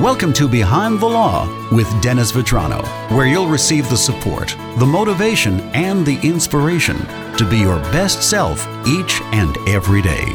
Welcome to Behind the Law with Dennis Vetrano, where you'll receive the support, the motivation, and the inspiration to be your best self each and every day.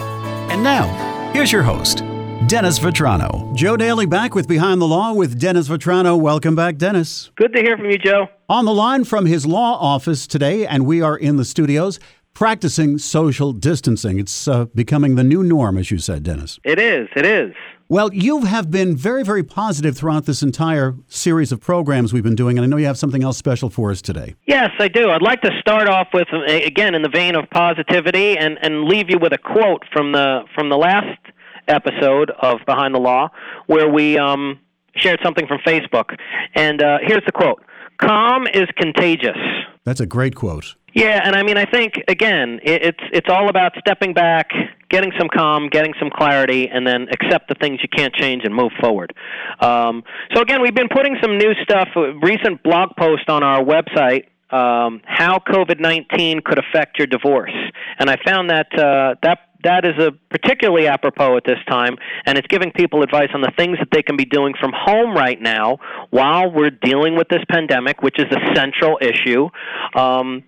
And now, here's your host, Dennis Vetrano. Joe Daly back with Behind the Law with Dennis Vetrano. Welcome back, Dennis. Good to hear from you, Joe. On the line from his law office today, and we are in the studios practicing social distancing. It's uh, becoming the new norm, as you said, Dennis. It is. It is. Well, you have been very, very positive throughout this entire series of programs we've been doing, and I know you have something else special for us today. Yes, I do. I'd like to start off with, again, in the vein of positivity, and, and leave you with a quote from the from the last episode of Behind the Law, where we um, shared something from Facebook. And uh, here's the quote: "Calm is contagious." That's a great quote. Yeah, and I mean, I think again, it's it's all about stepping back, getting some calm, getting some clarity, and then accept the things you can't change and move forward. Um, so again, we've been putting some new stuff, a recent blog post on our website. Um, how COVID nineteen could affect your divorce, and I found that uh, that that is a particularly apropos at this time, and it's giving people advice on the things that they can be doing from home right now while we're dealing with this pandemic, which is a central issue. Um,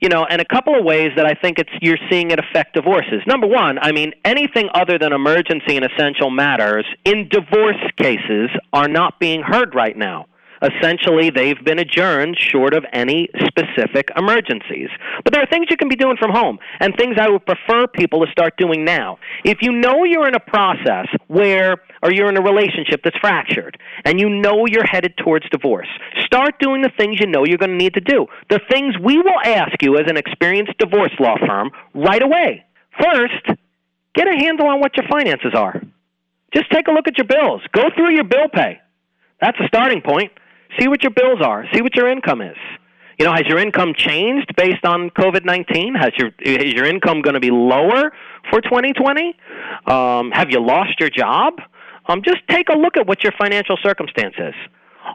you know, and a couple of ways that I think it's you're seeing it affect divorces. Number one, I mean, anything other than emergency and essential matters in divorce cases are not being heard right now. Essentially, they've been adjourned short of any specific emergencies. But there are things you can be doing from home, and things I would prefer people to start doing now. If you know you're in a process where, or you're in a relationship that's fractured, and you know you're headed towards divorce, start doing the things you know you're going to need to do. The things we will ask you as an experienced divorce law firm right away. First, get a handle on what your finances are. Just take a look at your bills. Go through your bill pay. That's a starting point. See what your bills are. See what your income is. You know, has your income changed based on COVID nineteen? Has your is your income going to be lower for 2020? Um, have you lost your job? Um, just take a look at what your financial circumstance is.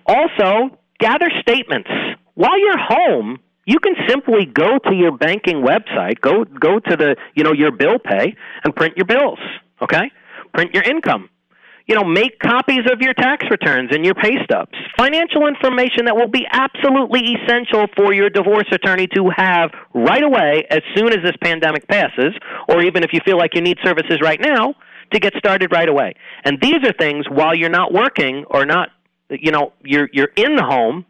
Also, gather statements while you're home. You can simply go to your banking website, go go to the you know your bill pay, and print your bills. Okay, print your income you know, make copies of your tax returns and your pay stubs. Financial information that will be absolutely essential for your divorce attorney to have right away as soon as this pandemic passes, or even if you feel like you need services right now, to get started right away. And these are things while you're not working or not, you know, you're, you're in the home,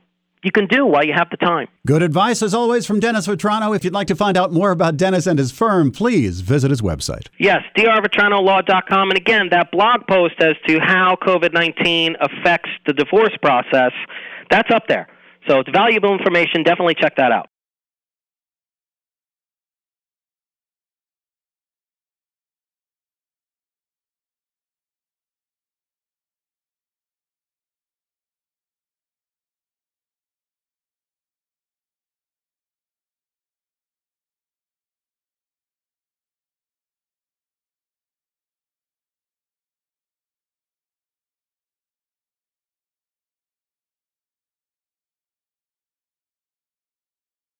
you can do while you have the time. Good advice, as always, from Dennis Vetrano. If you'd like to find out more about Dennis and his firm, please visit his website. Yes, drvetranolaw.com. And again, that blog post as to how COVID 19 affects the divorce process, that's up there. So it's valuable information. Definitely check that out.